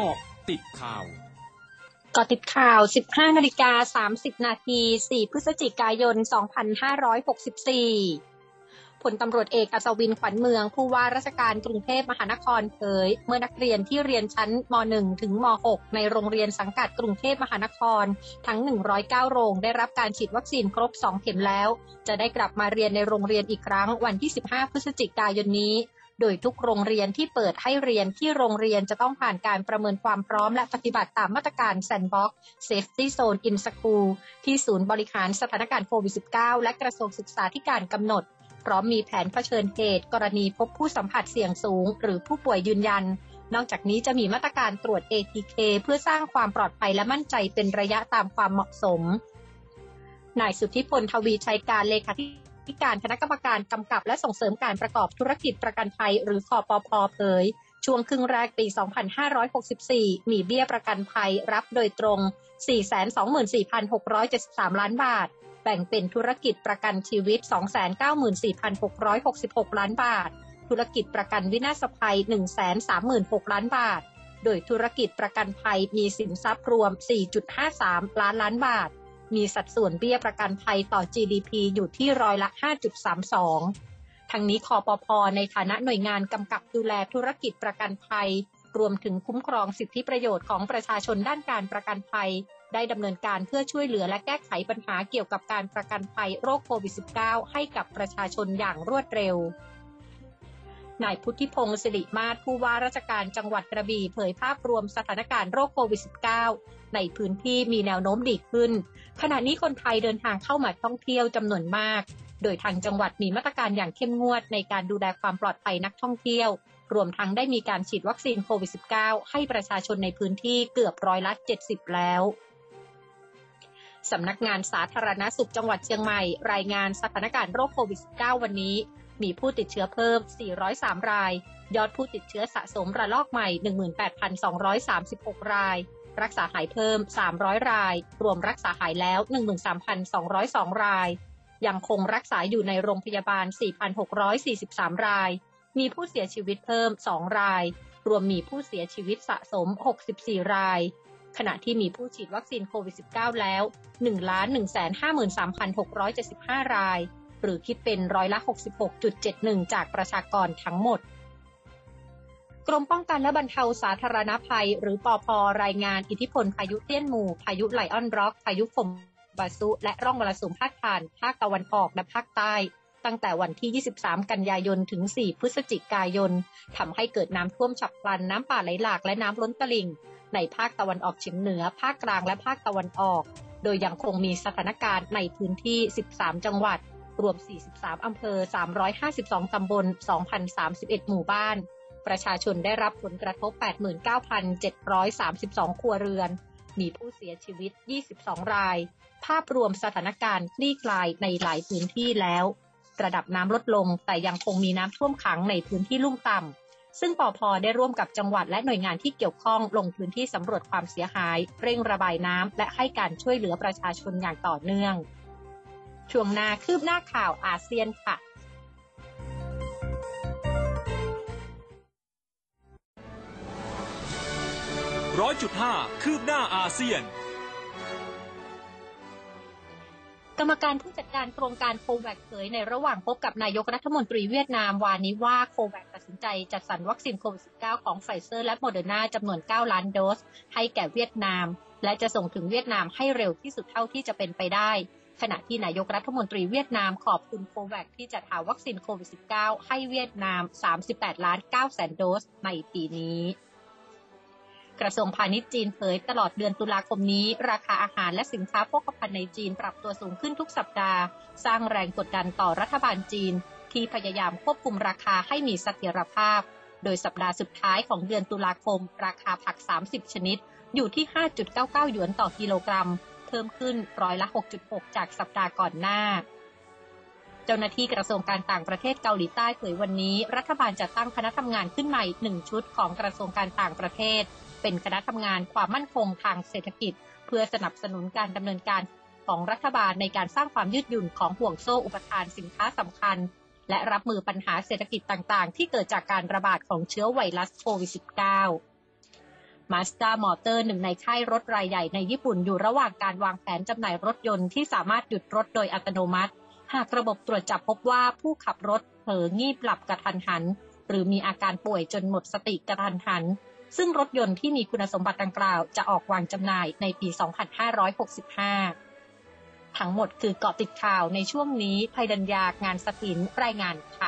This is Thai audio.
เกาะติดข่าวเกาะติดข่าว 15นาฬิกา30 นาที 4 พฤศจิกายน 2564พลตำรวจเอกอัศวินขวัญเมือง ผู้ว่าราชการกรุงเทพมหานครเผย เมื่อนักเรียนที่เรียนชั้นม .1 ถึงม .6 ในโรงเรียนสังกัดกรุงเทพมหานคร ทั้ง 109 โรงได้รับการฉีดวัคซีนครบ 2 เข็มแล้ว จะได้กลับมาเรียนในโรงเรียนอีกครั้งวันที่ 15 พฤศจิกายนนี้ โดยทุกโรงเรียนที่เปิดให้เรียนที่โรงเรียนจะต้องผ่านการประเมินความพร้อมและปฏิบัติตามมาตรการ Sandbox Safety Zone in School ที่ศูนย์บริหารสถานการณ์โควิด -19 และกระทรวงศึกษาธิการกำหนด พร้อมมีแผนเผชิญเหตุกรณีพบผู้สัมผัสเสี่ยงสูง หรือผู้ป่วยยืนยัน นอกจากนี้จะมีมาตรการตรวจ ATK เพื่อสร้างความปลอดภัยและมั่นใจเป็นระยะตามความเหมาะสมนายสุทธิพลทวีชัยการเลขาธิ การคณะกรรมการกำกับ และส่งเสริมการประกอบธุรกิจประกันภัยหรือคอปพเผย ช่วงครึ่งแรกปี 2564 มีเบี้ยประกันภัยรับโดยตรง 424,673 ล้านบาท แบ่งเป็นธุรกิจประกันชีวิต 294,666 ล้านบาท ธุรกิจประกันวินาศภัย 136,000 ล้านบาท โดยธุรกิจประกันภัยมีสินทรัพย์รวม 4.53 ล้านล้านบาท มีสัดส่วนเบี้ยประกันภัยต่อ GDP อยู่ที่ร้อยละ 5.32 ทั้งนี้คอปพในฐานะหน่วยงานกำกับดูแลธุรกิจประกันภัย รวมถึงคุ้มครองสิทธิประโยชน์ของประชาชนด้านการประกันภัย ได้ดำเนินการเพื่อช่วยเหลือและแก้ไขปัญหาเกี่ยวกับการประกันภัยโรคโควิด -19 ให้กับประชาชนอย่างรวดเร็ว นายพุทธิพงศ์สิริมาศผู้ว่าราชการจังหวัดกระบี่เผยภาพรวมสถานการณ์โรคโควิด -19 ในพื้นที่มีแนวโน้มดีขึ้น ขณะนี้คนไทยเดินทางเข้ามาท่องเที่ยวจำนวนมาก โดยทางจังหวัดมีมาตรการอย่างเข้มงวดในการดูแลความปลอดภัยนักท่องเที่ยว รวมทั้งได้มีการฉีดวัคซีนโควิด -19 ให้ประชาชนในพื้นที่เกือบร้อยละ 70 แล้วสำนักงานสาธารณสุขจังหวัดเชียงใหม่ รายงานสถานการณ์โรคโควิด -19 วันนี้ มีผู้ติดเชื้อเพิ่ม 403 ราย ยอดผู้ติดเชื้อสะสมระลอกใหม่ 18,236 ราย รักษาหายเพิ่ม 300 ราย รวมรักษาหายแล้ว 13,202 ราย ยังคงรักษาอยู่ในโรงพยาบาล 4,643 ราย มีผู้เสียชีวิตเพิ่ม 2 ราย รวมมีผู้เสียชีวิตสะสม 64 รายขณะที่มีผู้ฉีดวัคซีนโควิด -19 แล้ว 1,153,675 ราย หรือคิดเป็นร้อยละ 66.71 จากประชากรทั้งหมด กรมป้องกันและบรรเทาสาธารณภัย หรือปอพรายงานอิทธิพลพายุเตี้ยนหมู่ พายุไลออนร็อก พายุฝนบาซุและร่องมรสุมพาดผ่านภาคตะวันออกและภาคใต้ ตั้งแต่วันที่ 23 กันยายนถึง 4 พฤศจิกายนทำให้เกิดน้ำท่วมฉับพลันน้ำป่าไหลหลากและน้ำล้นตลิ่ง ในภาคตะวันออกเฉียงเหนือ ภาคกลางและภาคตะวันออก โดยยังคงมีสถานการณ์ในพื้นที่ 13 จังหวัด รวม 43 อำเภอ 352 ตำบล 2,031 หมู่บ้าน ประชาชนได้รับผลกระทบ 89,732 ครัวเรือน มีผู้เสียชีวิต 22 ราย ภาพรวมสถานการณ์คลี่คลายในหลายพื้นที่แล้ว ระดับน้ำลดลงแต่ยังคงมีน้ำท่วมขังในพื้นที่ลุ่มต่ำ ซึ่งปอพอได้ร่วมกับจังหวัดและหน่วยงานที่เกี่ยวข้องลงพื้นที่สำรวจความเสียหาย เร่งระบายน้ำและให้การช่วยเหลือประชาชนอย่างต่อเนื่อง ช่วงหน้าคืบหน้าข่าวอาเซียนค่ะร้อยจุดห้าคืบหน้าอาเซียน กรรมการผู้จัดการโครงการ COVAX เผยในระหว่างพบกับนายกรัฐมนตรีเวียดนามวานนี้ว่า COVAX ตัดสินใจจัดสรรวัคซีนโควิด -19 ของไฟเซอร์และโมเดอร์นาจำนวน 9 ล้านโดส ให้แก่เวียดนาม และจะส่งถึงเวียดนามให้เร็วที่สุดเท่าที่จะเป็นไปได้ ขณะที่นายกรัฐมนตรีเวียดนามขอบคุณโควิดที่จัดหาวัคซีนโควิด -19 ให้เวียดนาม 38 ล้าน9แสนโดสในปีนี้กระทรวงพาณิชย์จีนเผยตลอดเดือนตุลาคมนี้ ราคาอาหารและสินค้าโภคภัณฑ์ในจีนปรับตัวสูงขึ้นทุกสัปดาห์ สร้างแรงกดดันต่อรัฐบาลจีน ที่พยายามควบคุมราคาให้มีเสถียรภาพ โดยสัปดาห์สุดท้ายของเดือนตุลาคม ราคาผัก 30 ชนิด อยู่ที่ 5.99 หยวนต่อกิโลกรัม เพิ่มขึ้นร้อยละ 6.6 จากสัปดาห์ก่อนหน้า เจ้าหน้าที่กระทรวงการต่างประเทศเกาหลีใต้เผยวันนี้ รัฐบาลจะตั้งคณะทำงานขึ้นใหม่หนึ่งชุดของกระทรวงการต่างประเทศ เป็นคณะทำงานความมั่นคงทางเศรษฐกิจ เพื่อสนับสนุนการดำเนินการของรัฐบาลในการสร้างความยืดหยุ่นของห่วงโซ่อุปทานสินค้าสำคัญ และรับมือปัญหาเศรษฐกิจต่างๆ ที่เกิดจากการระบาดของเชื้อไวรัสโควิด -19 มาส d a ามอเตอร์หนึ่งในค่ายรถรายใหญ่ในญี่ปุ่นอยู่ระหว่างการวางแผนจำหน่ายรถยนต์ที่สามารถหยุดรถโดยอัตโนมัติ หากระบบตรวจจับพบว่าผู้ขับรถเผลองีบหลับกระทันหัน หรือมีอาการป่วยจนหมดสติกระทันหัน ซึ่งรถยนต์ที่มีคุณสมบัติดังกล่าวจะออกวางจำหน่ายในปี 2565 ทั้งหมดคือเกาะติดข่าวในช่วงนี้ภัยดัญญางานสถินรายงานค่ะ